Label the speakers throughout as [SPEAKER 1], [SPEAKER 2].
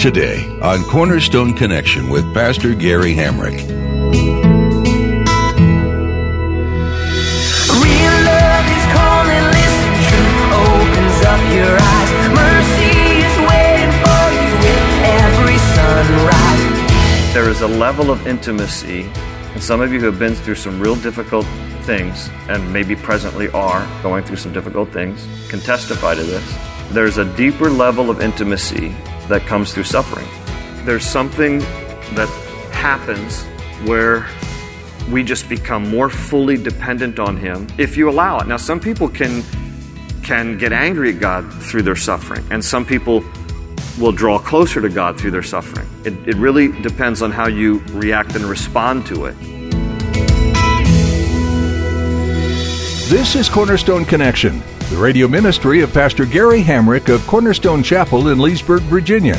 [SPEAKER 1] Today on Cornerstone Connection with Pastor Gary Hamrick.
[SPEAKER 2] Real love is calling, listen, truth opens up your eyes. Mercy is waiting for you with every sunrise.
[SPEAKER 3] There is a level of intimacy, and some of you who have been through some real difficult things, and maybe presently are going through some difficult things, can testify to this. There's a deeper level of intimacy that comes through suffering. There's something that happens where we just become more fully dependent on him if you allow it. Now some people can can get angry at God through their suffering, and some people will draw closer to God through their suffering. It, it really depends on how you react and respond to it.
[SPEAKER 4] This is Cornerstone Connection, the radio ministry of Pastor Gary Hamrick of Cornerstone Chapel in Leesburg, Virginia.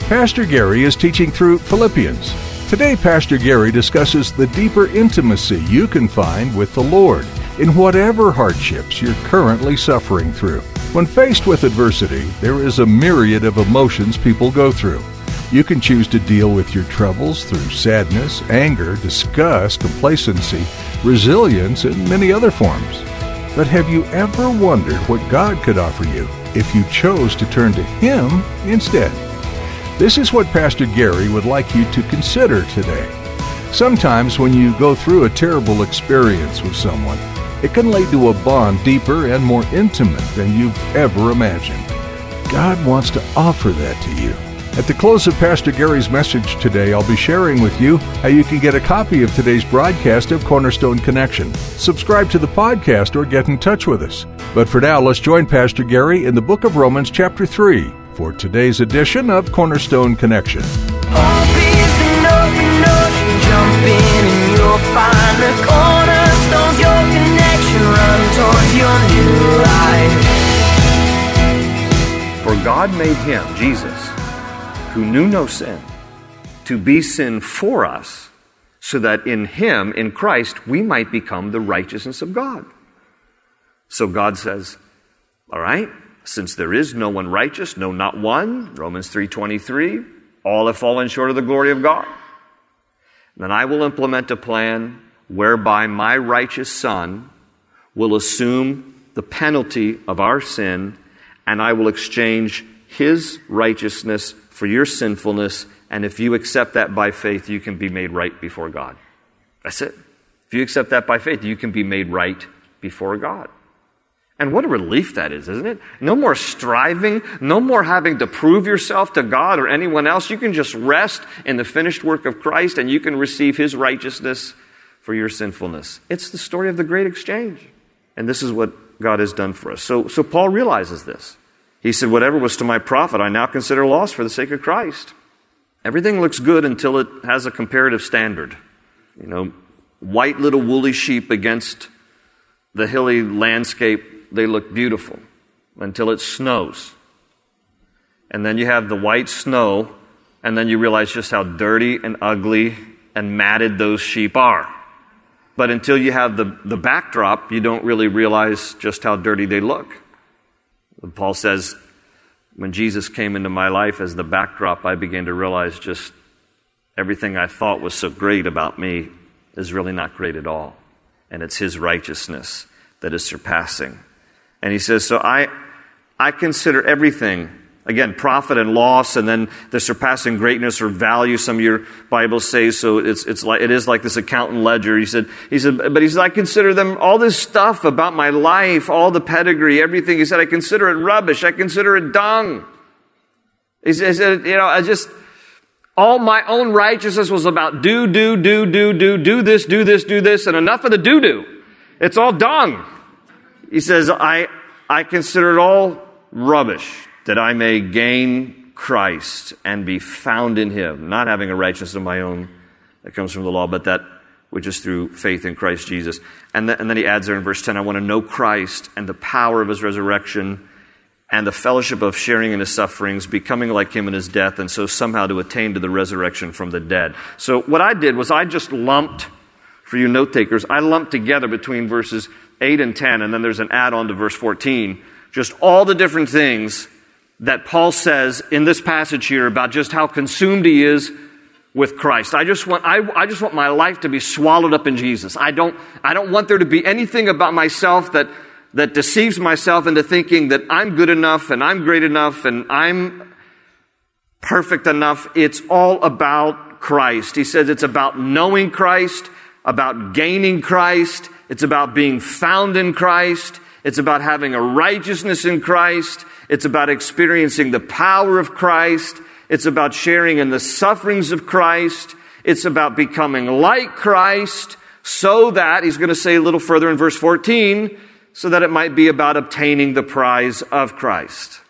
[SPEAKER 4] Pastor Gary is teaching through Philippians. Today, Pastor Gary discusses the deeper intimacy you can find with the Lord in whatever hardships you're currently suffering through. When faced with adversity, there is a myriad of emotions people go through. You can choose to deal with your troubles through sadness, anger, disgust, complacency, resilience, and many other forms. But have you ever wondered what God could offer you if you chose to turn to Him instead? This is what Pastor Gary would like you to consider today. Sometimes when you go through a terrible experience with someone, it can lead to a bond deeper and more intimate than you've ever imagined. God wants to offer that to you. At the close of Pastor Gary's message today, I'll be sharing with you how you can get a copy of today's broadcast of Cornerstone Connection. Subscribe to the podcast or get in touch with us. But for now, let's join Pastor Gary in the book of Romans, chapter 3, for today's edition of Cornerstone Connection.
[SPEAKER 3] For God made him, Jesus, who knew no sin, to be sin for us, so that in him, in Christ, we might become the righteousness of God. So God says, all right, since there is no one righteous, no not one, Romans 3:23, all have fallen short of the glory of God. Then I will implement a plan whereby my righteous son will assume the penalty of our sin and I will exchange his righteousness for your sinfulness. And if you accept that by faith, you can be made right before God. That's it. If you accept that by faith, you can be made right before God. And what a relief that is, isn't it? No more striving, no more having to prove yourself to God or anyone else. You can just rest in the finished work of Christ and you can receive His righteousness for your sinfulness. It's the story of the great exchange. And this is what God has done for us. So, so Paul realizes this. He said, Whatever was to my profit, I now consider loss for the sake of Christ. Everything looks good until it has a comparative standard. You know, white little woolly sheep against the hilly landscape they look beautiful until it snows. And then you have the white snow, and then you realize just how dirty and ugly and matted those sheep are. But until you have the, the backdrop, you don't really realize just how dirty they look. Paul says, when Jesus came into my life as the backdrop, I began to realize just everything I thought was so great about me is really not great at all. And it's His righteousness that is surpassing. And he says, So I, I consider everything, again, profit and loss, and then the surpassing greatness or value, some of your Bibles say, so it's, it's like, it is like this accountant ledger. He said, he said, but he said, I consider them, all this stuff about my life, all the pedigree, everything. He said, I consider it rubbish. I consider it dung. He said, you know, I just, all my own righteousness was about do, do, do, do, do, do this, do this, do this, and enough of the do do. It's all dung. He says, I, I consider it all rubbish that I may gain Christ and be found in him, not having a righteousness of my own that comes from the law, but that which is through faith in Christ Jesus. And, th- and then he adds there in verse 10 I want to know Christ and the power of his resurrection and the fellowship of sharing in his sufferings, becoming like him in his death, and so somehow to attain to the resurrection from the dead. So what I did was I just lumped, for you note takers, I lumped together between verses 8 and 10, and then there's an add on to verse 14, just all the different things that Paul says in this passage here about just how consumed he is with Christ. I just want, I, I just want my life to be swallowed up in Jesus. I don't, I don't want there to be anything about myself that, that deceives myself into thinking that I'm good enough and I'm great enough and I'm perfect enough. It's all about Christ. He says it's about knowing Christ, about gaining Christ. It's about being found in Christ. It's about having a righteousness in Christ. It's about experiencing the power of Christ. It's about sharing in the sufferings of Christ. It's about becoming like Christ so that, he's going to say a little further in verse 14, so that it might be about obtaining the prize of Christ.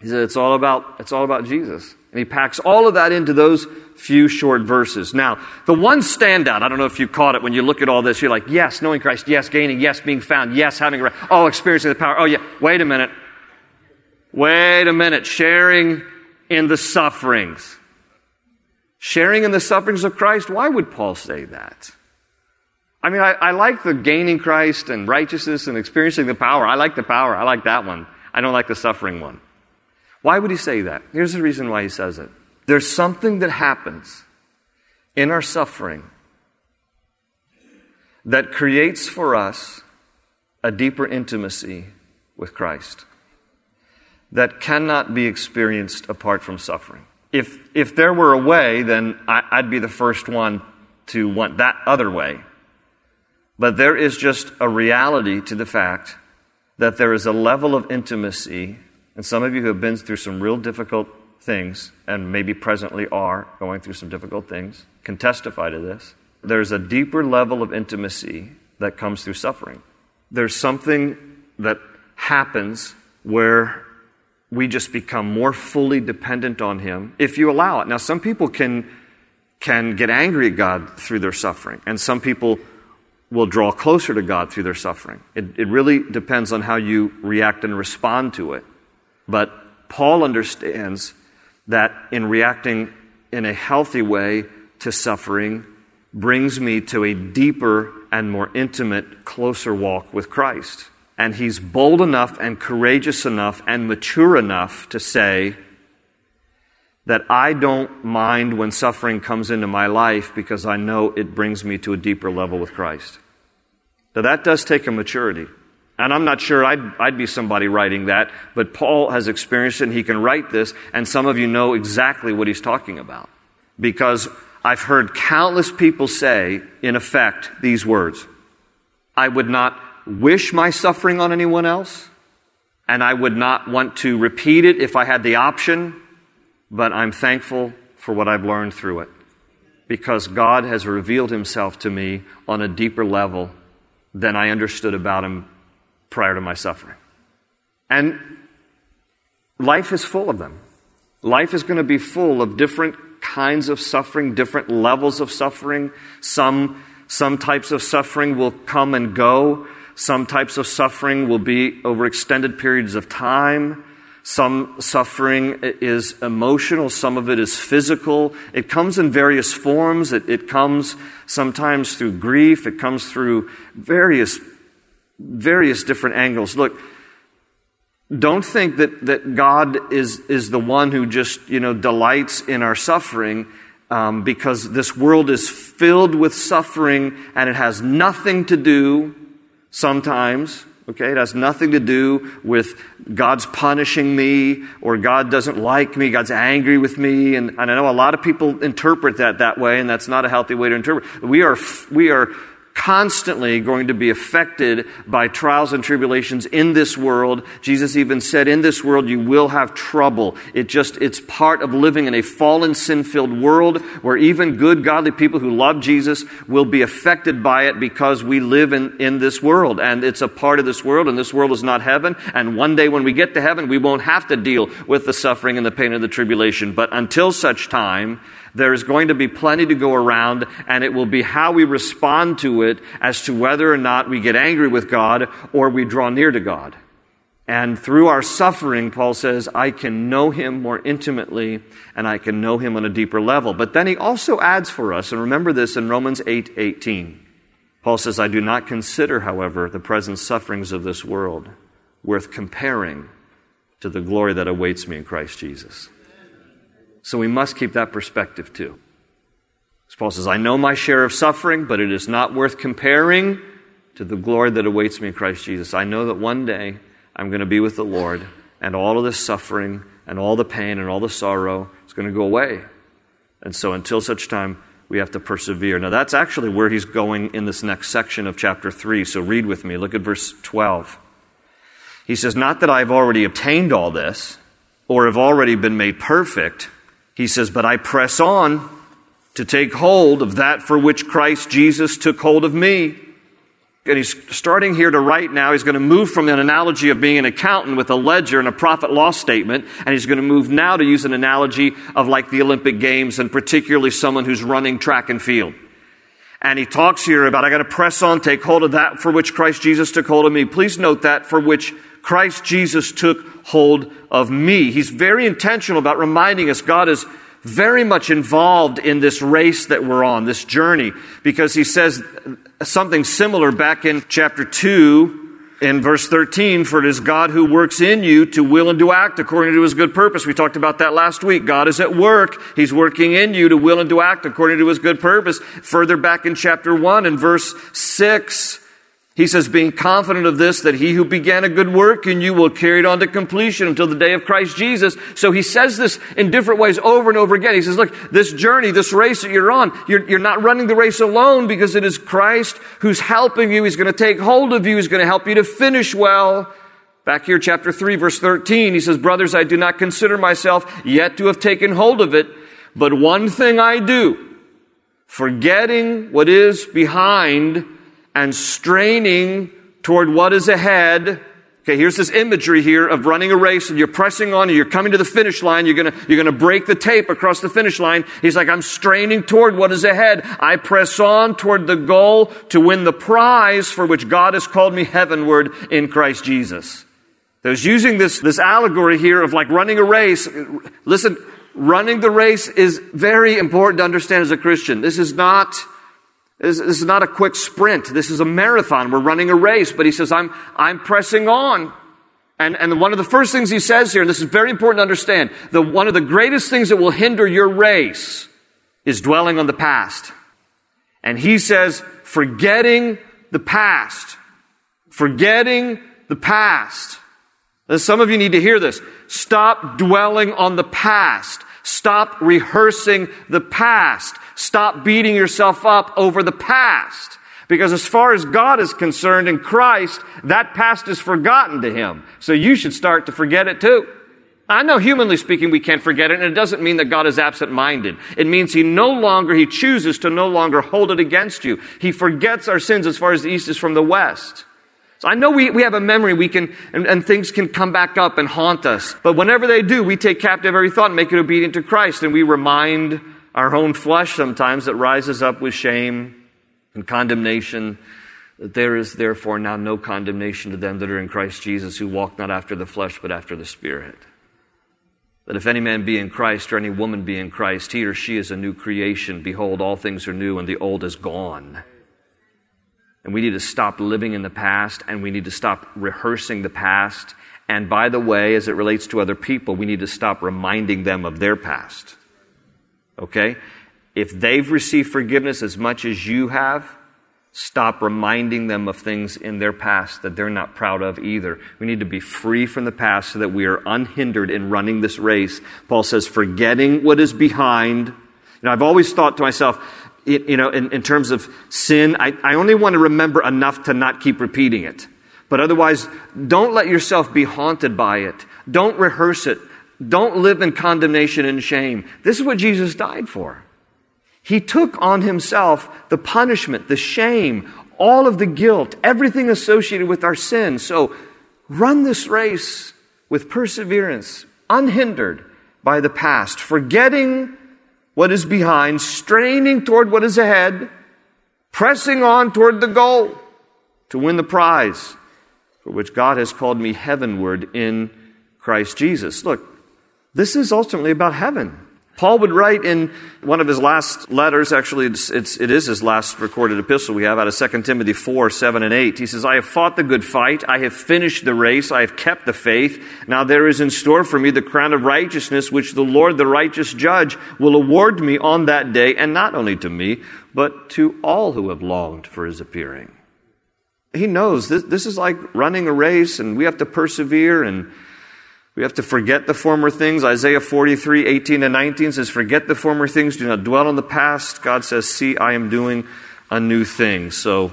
[SPEAKER 3] He said it's all about, it's all about Jesus. And he packs all of that into those few short verses. Now, the one standout, I don't know if you caught it when you look at all this, you're like, yes, knowing Christ, yes, gaining, yes, being found, yes, having, oh, experiencing the power, oh yeah, wait a minute. Wait a minute. Sharing in the sufferings. Sharing in the sufferings of Christ, why would Paul say that? I mean, I, I, like the gaining Christ and righteousness and experiencing the power. I like the power. I like that one. I don't like the suffering one. Why would he say that? Here's the reason why he says it. There's something that happens in our suffering that creates for us a deeper intimacy with Christ that cannot be experienced apart from suffering. If, if there were a way, then I, I'd be the first one to want that other way. But there is just a reality to the fact that there is a level of intimacy, and some of you who have been through some real difficult things, and maybe presently are going through some difficult things, can testify to this. There's a deeper level of intimacy that comes through suffering. There's something that happens where we just become more fully dependent on Him if you allow it. Now, some people can, can get angry at God through their suffering, and some people will draw closer to God through their suffering. It, it really depends on how you react and respond to it. But Paul understands that in reacting in a healthy way to suffering brings me to a deeper and more intimate, closer walk with Christ. And he's bold enough and courageous enough and mature enough to say that I don't mind when suffering comes into my life because I know it brings me to a deeper level with Christ. Now, that does take a maturity. And I'm not sure I'd, I'd be somebody writing that, but Paul has experienced it and he can write this, and some of you know exactly what he's talking about. Because I've heard countless people say, in effect, these words I would not wish my suffering on anyone else, and I would not want to repeat it if I had the option, but I'm thankful for what I've learned through it. Because God has revealed himself to me on a deeper level than I understood about him prior to my suffering. And life is full of them. Life is going to be full of different kinds of suffering, different levels of suffering. Some, some types of suffering will come and go. Some types of suffering will be over extended periods of time. Some suffering is emotional, some of it is physical. It comes in various forms. It, it, comes sometimes through grief, it comes through various, various different angles. Look, don't think that, that God is, is the one who just, you know, delights in our suffering. Um, because this world is filled with suffering and it has nothing to do sometimes. Okay, it has nothing to do with God's punishing me or God doesn't like me, God's angry with me. And, and I know a lot of people interpret that that way, and that's not a healthy way to interpret. We are, we are constantly going to be affected by trials and tribulations in this world. Jesus even said, in this world you will have trouble. It just, it's part of living in a fallen, sin-filled world where even good, godly people who love Jesus will be affected by it because we live in, in this world. And it's a part of this world, and this world is not heaven. And one day when we get to heaven, we won't have to deal with the suffering and the pain of the tribulation. But until such time, there is going to be plenty to go around, and it will be how we respond to it as to whether or not we get angry with God or we draw near to God. And through our suffering, Paul says, I can know him more intimately and I can know him on a deeper level. But then he also adds for us, and remember this in Romans 8 18. Paul says, I do not consider, however, the present sufferings of this world worth comparing to the glory that awaits me in Christ Jesus. So we must keep that perspective too. As Paul says, I know my share of suffering, but it is not worth comparing to the glory that awaits me in Christ Jesus. I know that one day I'm going to be with the Lord, and all of this suffering and all the pain and all the sorrow is going to go away. And so until such time, we have to persevere. Now, that's actually where he's going in this next section of chapter 3. So read with me. Look at verse 12. He says, Not that I've already obtained all this or have already been made perfect he says, But I press on to take hold of that for which Christ Jesus took hold of me. And he's starting here to write now. He's going to move from an analogy of being an accountant with a ledger and a profit loss statement, and he's going to move now to use an analogy of like the Olympic Games, and particularly someone who's running track and field. And he talks here about, I got to press on, take hold of that for which Christ Jesus took hold of me. Please note that for which Christ Jesus took hold of me. He's very intentional about reminding us God is very much involved in this race that we're on, this journey, because he says something similar back in chapter 2 in verse 13, for it is God who works in you to will and to act according to his good purpose. We talked about that last week. God is at work. He's working in you to will and to act according to his good purpose. Further back in chapter 1 in verse 6, he says, being confident of this, that he who began a good work in you will carry it on to completion until the day of Christ Jesus. So he says this in different ways over and over again. He says, look, this journey, this race that you're on, you're, you're not running the race alone because it is Christ who's helping you. He's going to take hold of you. He's going to help you to finish well. Back here, chapter 3, verse 13, he says, Brothers, I do not consider myself yet to have taken hold of it, but one thing I do, forgetting what is behind and straining toward what is ahead. Okay, here's this imagery here of running a race and you're pressing on and you're coming to the finish line. You're gonna, you're gonna break the tape across the finish line. He's like, I'm straining toward what is ahead. I press on toward the goal to win the prize for which God has called me heavenward in Christ Jesus. There's using this, this allegory here of like running a race. Listen, running the race is very important to understand as a Christian. This is not, this, is not a quick sprint. This is a marathon. We're running a race. But he says, I'm, I'm pressing on. And, and one of the first things he says here, and this is very important to understand, the, one of the greatest things that will hinder your race is dwelling on the past. And he says, forgetting the past. Forgetting the past. And some of you need to hear this. Stop dwelling on the past. Stop rehearsing the past. Stop beating yourself up over the past. Because as far as God is concerned in Christ, that past is forgotten to Him. So you should start to forget it too. I know humanly speaking we can't forget it, and it doesn't mean that God is absent-minded. It means He no longer, He chooses to no longer hold it against you. He forgets our sins as far as the east is from the west. So I know we, we have a memory, we can, and, and, things can come back up and haunt us. But whenever they do, we take captive every thought and make it obedient to Christ. And we remind our own flesh sometimes that rises up with shame and condemnation that there is therefore now no condemnation to them that are in Christ Jesus who walk not after the flesh but after the Spirit. That if any man be in Christ or any woman be in Christ, he or she is a new creation. Behold, all things are new and the old is gone. And we need to stop living in the past and we need to stop rehearsing the past. And by the way, as it relates to other people, we need to stop reminding them of their past. Okay? If they've received forgiveness as much as you have, stop reminding them of things in their past that they're not proud of either. We need to be free from the past so that we are unhindered in running this race. Paul says, forgetting what is behind. You know, I've always thought to myself, you know, in, in terms of sin, I, I only want to remember enough to not keep repeating it. But otherwise, don't let yourself be haunted by it. Don't rehearse it. Don't live in condemnation and shame. This is what Jesus died for. He took on himself the punishment, the shame, all of the guilt, everything associated with our sin. So run this race with perseverance, unhindered by the past, forgetting what is behind, straining toward what is ahead, pressing on toward the goal to win the prize for which God has called me heavenward in Christ Jesus. Look, this is ultimately about heaven. Paul would write in one of his last letters, actually, it's, it's, it is his last recorded epistle we have out of 2 Timothy 4, 7, and 8. He says, I have fought the good fight. I have finished the race. I have kept the faith. Now there is in store for me the crown of righteousness, which the Lord, the righteous judge, will award me on that day, and not only to me, but to all who have longed for his appearing. He knows this, this is like running a race, and we have to persevere and we have to forget the former things. Isaiah 43, 18 and 19 says, Forget the former things, do not dwell on the past. God says, See, I am doing a new thing. So,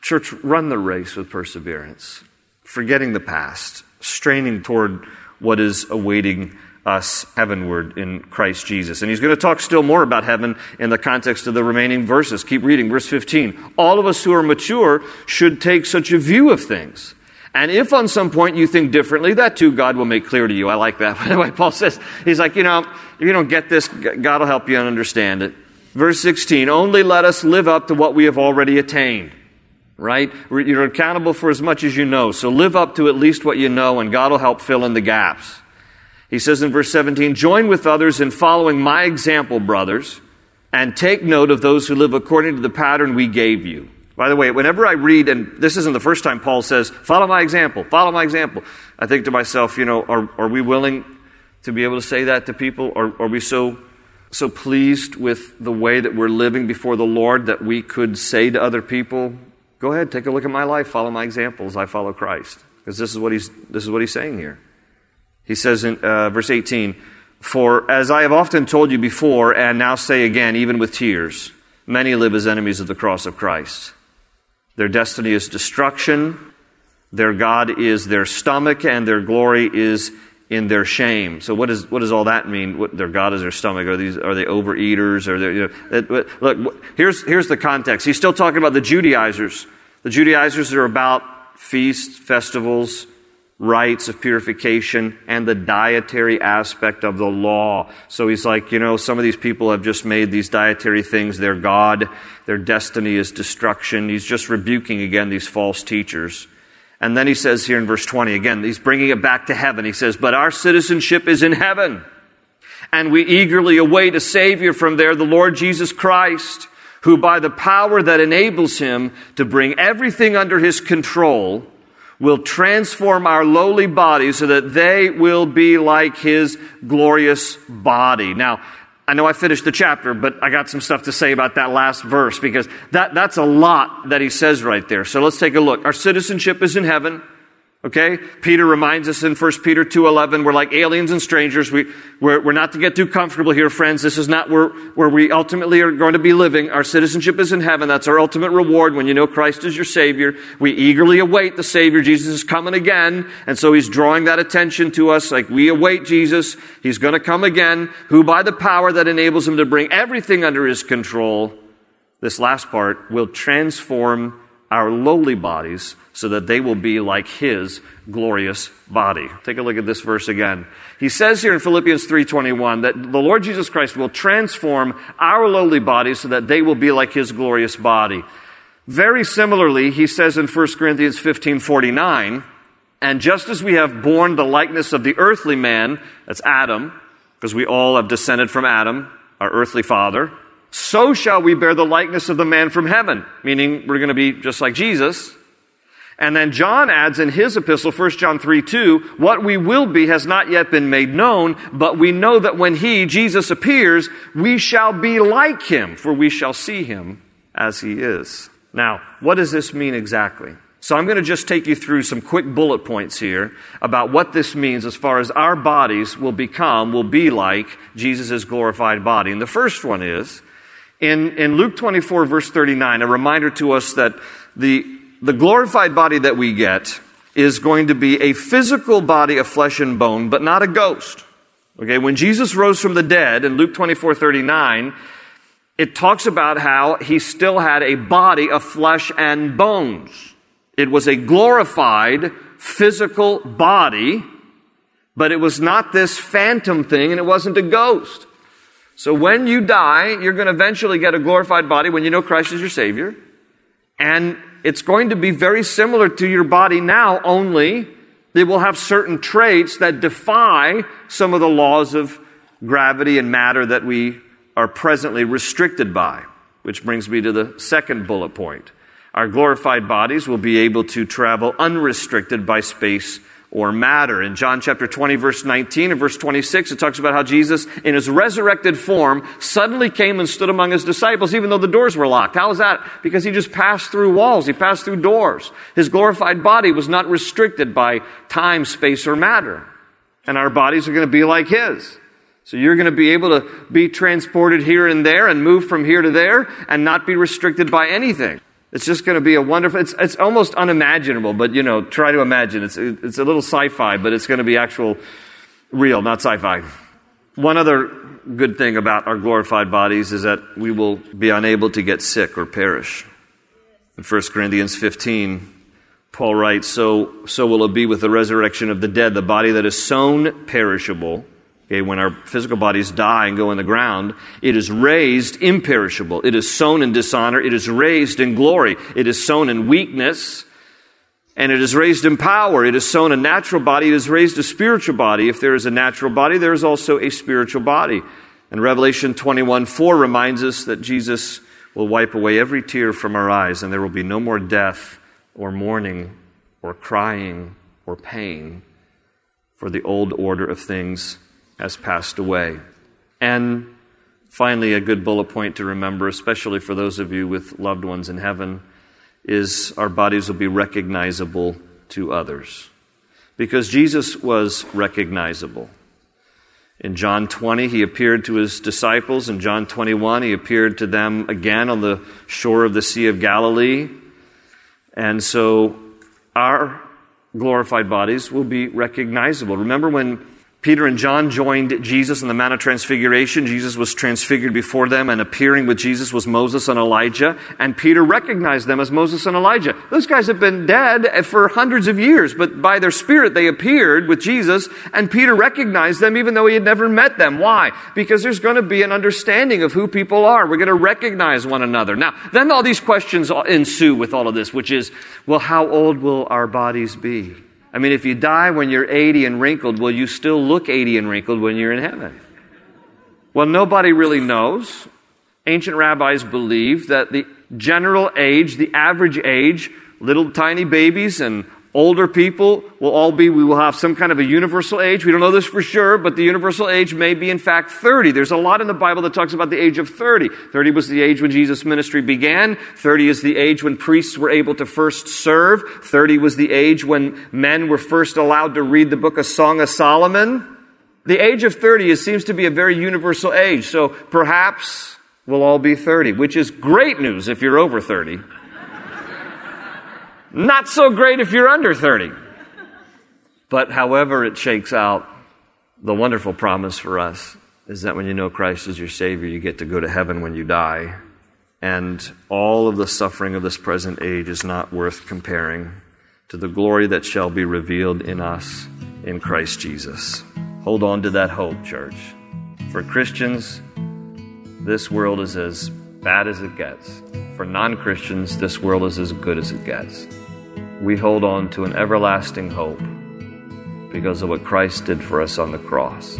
[SPEAKER 3] church, run the race with perseverance, forgetting the past, straining toward what is awaiting us heavenward in Christ Jesus. And he's going to talk still more about heaven in the context of the remaining verses. Keep reading, verse 15. All of us who are mature should take such a view of things. And if on some point you think differently, that too God will make clear to you. I like that. By the way, Paul says, he's like, you know, if you don't get this, God will help you understand it. Verse 16, only let us live up to what we have already attained. Right? You're accountable for as much as you know. So live up to at least what you know, and God will help fill in the gaps. He says in verse 17, join with others in following my example, brothers, and take note of those who live according to the pattern we gave you. By the way, whenever I read, and this isn't the first time Paul says, follow my example, follow my example, I think to myself, you know, are, are we willing to be able to say that to people? Are, are we so, so pleased with the way that we're living before the Lord that we could say to other people, go ahead, take a look at my life, follow my examples, I follow Christ? Because this is what he's, this is what he's saying here. He says in uh, verse 18, For as I have often told you before, and now say again, even with tears, many live as enemies of the cross of Christ. Their destiny is destruction. Their God is their stomach, and their glory is in their shame. So, what, is, what does all that mean? What, their God is their stomach? Are, these, are they overeaters? Are they, you know, look, here's, here's the context. He's still talking about the Judaizers. The Judaizers are about feasts, festivals, rites of purification and the dietary aspect of the law. So he's like, you know, some of these people have just made these dietary things their God. Their destiny is destruction. He's just rebuking again these false teachers. And then he says here in verse 20, again, he's bringing it back to heaven. He says, But our citizenship is in heaven, and we eagerly await a Savior from there, the Lord Jesus Christ, who by the power that enables him to bring everything under his control, will transform our lowly bodies so that they will be like his glorious body. Now, I know I finished the chapter, but I got some stuff to say about that last verse because that, that's a lot that he says right there. So let's take a look. Our citizenship is in heaven. Okay? Peter reminds us in 1 Peter 2.11, we're like aliens and strangers. We, we're, we're not to get too comfortable here, friends. This is not where, where we ultimately are going to be living. Our citizenship is in heaven. That's our ultimate reward when you know Christ is your Savior. We eagerly await the Savior. Jesus is coming again. And so He's drawing that attention to us like we await Jesus. He's going to come again, who by the power that enables Him to bring everything under His control, this last part, will transform our lowly bodies so that they will be like his glorious body. Take a look at this verse again. He says here in Philippians 3:21 that the Lord Jesus Christ will transform our lowly bodies so that they will be like his glorious body. Very similarly, he says in 1 Corinthians 15:49, and just as we have borne the likeness of the earthly man, that's Adam, because we all have descended from Adam, our earthly father, so shall we bear the likeness of the man from heaven, meaning we're going to be just like Jesus. And then John adds in his epistle, 1 John 3 2, what we will be has not yet been made known, but we know that when he, Jesus, appears, we shall be like him, for we shall see him as he is. Now, what does this mean exactly? So I'm going to just take you through some quick bullet points here about what this means as far as our bodies will become, will be like Jesus' glorified body. And the first one is, In, in Luke 24, verse 39, a reminder to us that the, the glorified body that we get is going to be a physical body of flesh and bone, but not a ghost. Okay, when Jesus rose from the dead in Luke 24, 39, it talks about how he still had a body of flesh and bones. It was a glorified physical body, but it was not this phantom thing and it wasn't a ghost. So when you die, you're going to eventually get a glorified body when you know Christ is your Savior. And it's going to be very similar to your body now, only it will have certain traits that defy some of the laws of gravity and matter that we are presently restricted by. Which brings me to the second bullet point. Our glorified bodies will be able to travel unrestricted by space or matter. In John chapter 20, verse 19 and verse 26, it talks about how Jesus, in his resurrected form, suddenly came and stood among his disciples, even though the doors were locked. How is that? Because he just passed through walls, he passed through doors. His glorified body was not restricted by time, space, or matter. And our bodies are going to be like his. So you're going to be able to be transported here and there and move from here to there and not be restricted by anything. It's just going to be a wonderful, it's, it's almost unimaginable, but you know, try to imagine. It's, it's a little sci fi, but it's going to be actual, real, not sci fi. One other good thing about our glorified bodies is that we will be unable to get sick or perish. In 1 Corinthians 15, Paul writes, so, so will it be with the resurrection of the dead. The body that is sown perishable Okay, when our physical bodies die and go in the ground, it is raised imperishable. It is sown in dishonor. It is raised in glory. It is sown in weakness. And it is raised in power. It is sown a natural body. It is raised a spiritual body. If there is a natural body, there is also a spiritual body. And Revelation 21 4 reminds us that Jesus will wipe away every tear from our eyes, and there will be no more death, or mourning, or crying, or pain, for the old order of things has passed away. And finally, a good bullet point to remember, especially for those of you with loved ones in heaven, is our bodies will be recognizable to others. Because Jesus was recognizable. In John 20, he appeared to his disciples. In John 21, he appeared to them again on the shore of the Sea of Galilee. And so our glorified bodies will be recognizable. Remember when Peter and John joined Jesus in the Mount of Transfiguration. Jesus was transfigured before them, and appearing with Jesus was Moses and Elijah. And Peter recognized them as Moses and Elijah. Those guys have been dead for hundreds of years, but by their spirit they appeared with Jesus, and Peter recognized them even though he had never met them. Why? Because there's going to be an understanding of who people are. We're going to recognize one another. Now, then all these questions ensue with all of this, which is, well, how old will our bodies be? I mean, if you die when you're 80 and wrinkled, will you still look 80 and wrinkled when you're in heaven? Well, nobody really knows. Ancient rabbis believe that the general age, the average age, little tiny babies and Older people will all be, we will have some kind of a universal age. We don't know this for sure, but the universal age may be in fact 30. There's a lot in the Bible that talks about the age of 30. 30 was the age when Jesus' ministry began. 30 is the age when priests were able to first serve. 30 was the age when men were first allowed to read the book of Song of Solomon. The age of 30 is, seems to be a very universal age, so perhaps we'll all be 30, which is great news if you're over 30. Not so great if you're under 30. But however it shakes out, the wonderful promise for us is that when you know Christ as your Savior, you get to go to heaven when you die. And all of the suffering of this present age is not worth comparing to the glory that shall be revealed in us in Christ Jesus. Hold on to that hope, church. For Christians, this world is as bad as it gets. For non Christians, this world is as good as it gets we hold on to an everlasting hope because of what Christ did for us on the cross.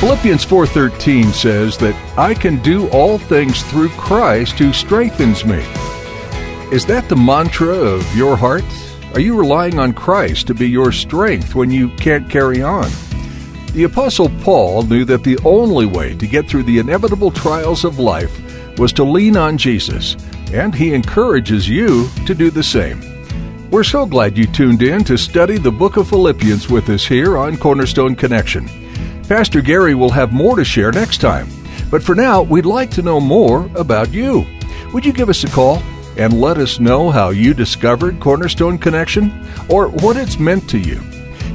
[SPEAKER 4] Philippians 4:13 says that I can do all things through Christ who strengthens me. Is that the mantra of your heart? Are you relying on Christ to be your strength when you can't carry on? The Apostle Paul knew that the only way to get through the inevitable trials of life was to lean on Jesus, and he encourages you to do the same. We're so glad you tuned in to study the book of Philippians with us here on Cornerstone Connection. Pastor Gary will have more to share next time, but for now, we'd like to know more about you. Would you give us a call and let us know how you discovered Cornerstone Connection or what it's meant to you?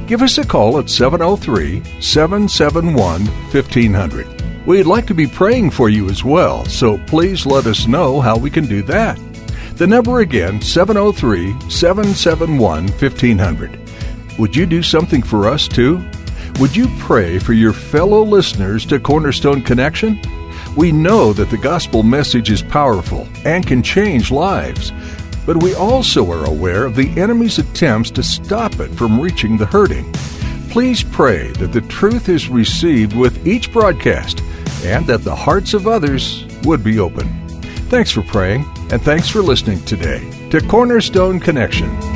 [SPEAKER 4] Give us a call at 703 771 1500. We'd like to be praying for you as well, so please let us know how we can do that. The number again, 703 771 1500. Would you do something for us too? Would you pray for your fellow listeners to Cornerstone Connection? We know that the gospel message is powerful and can change lives, but we also are aware of the enemy's attempts to stop it from reaching the hurting. Please pray that the truth is received with each broadcast and that the hearts of others would be open. Thanks for praying, and thanks for listening today to Cornerstone Connection.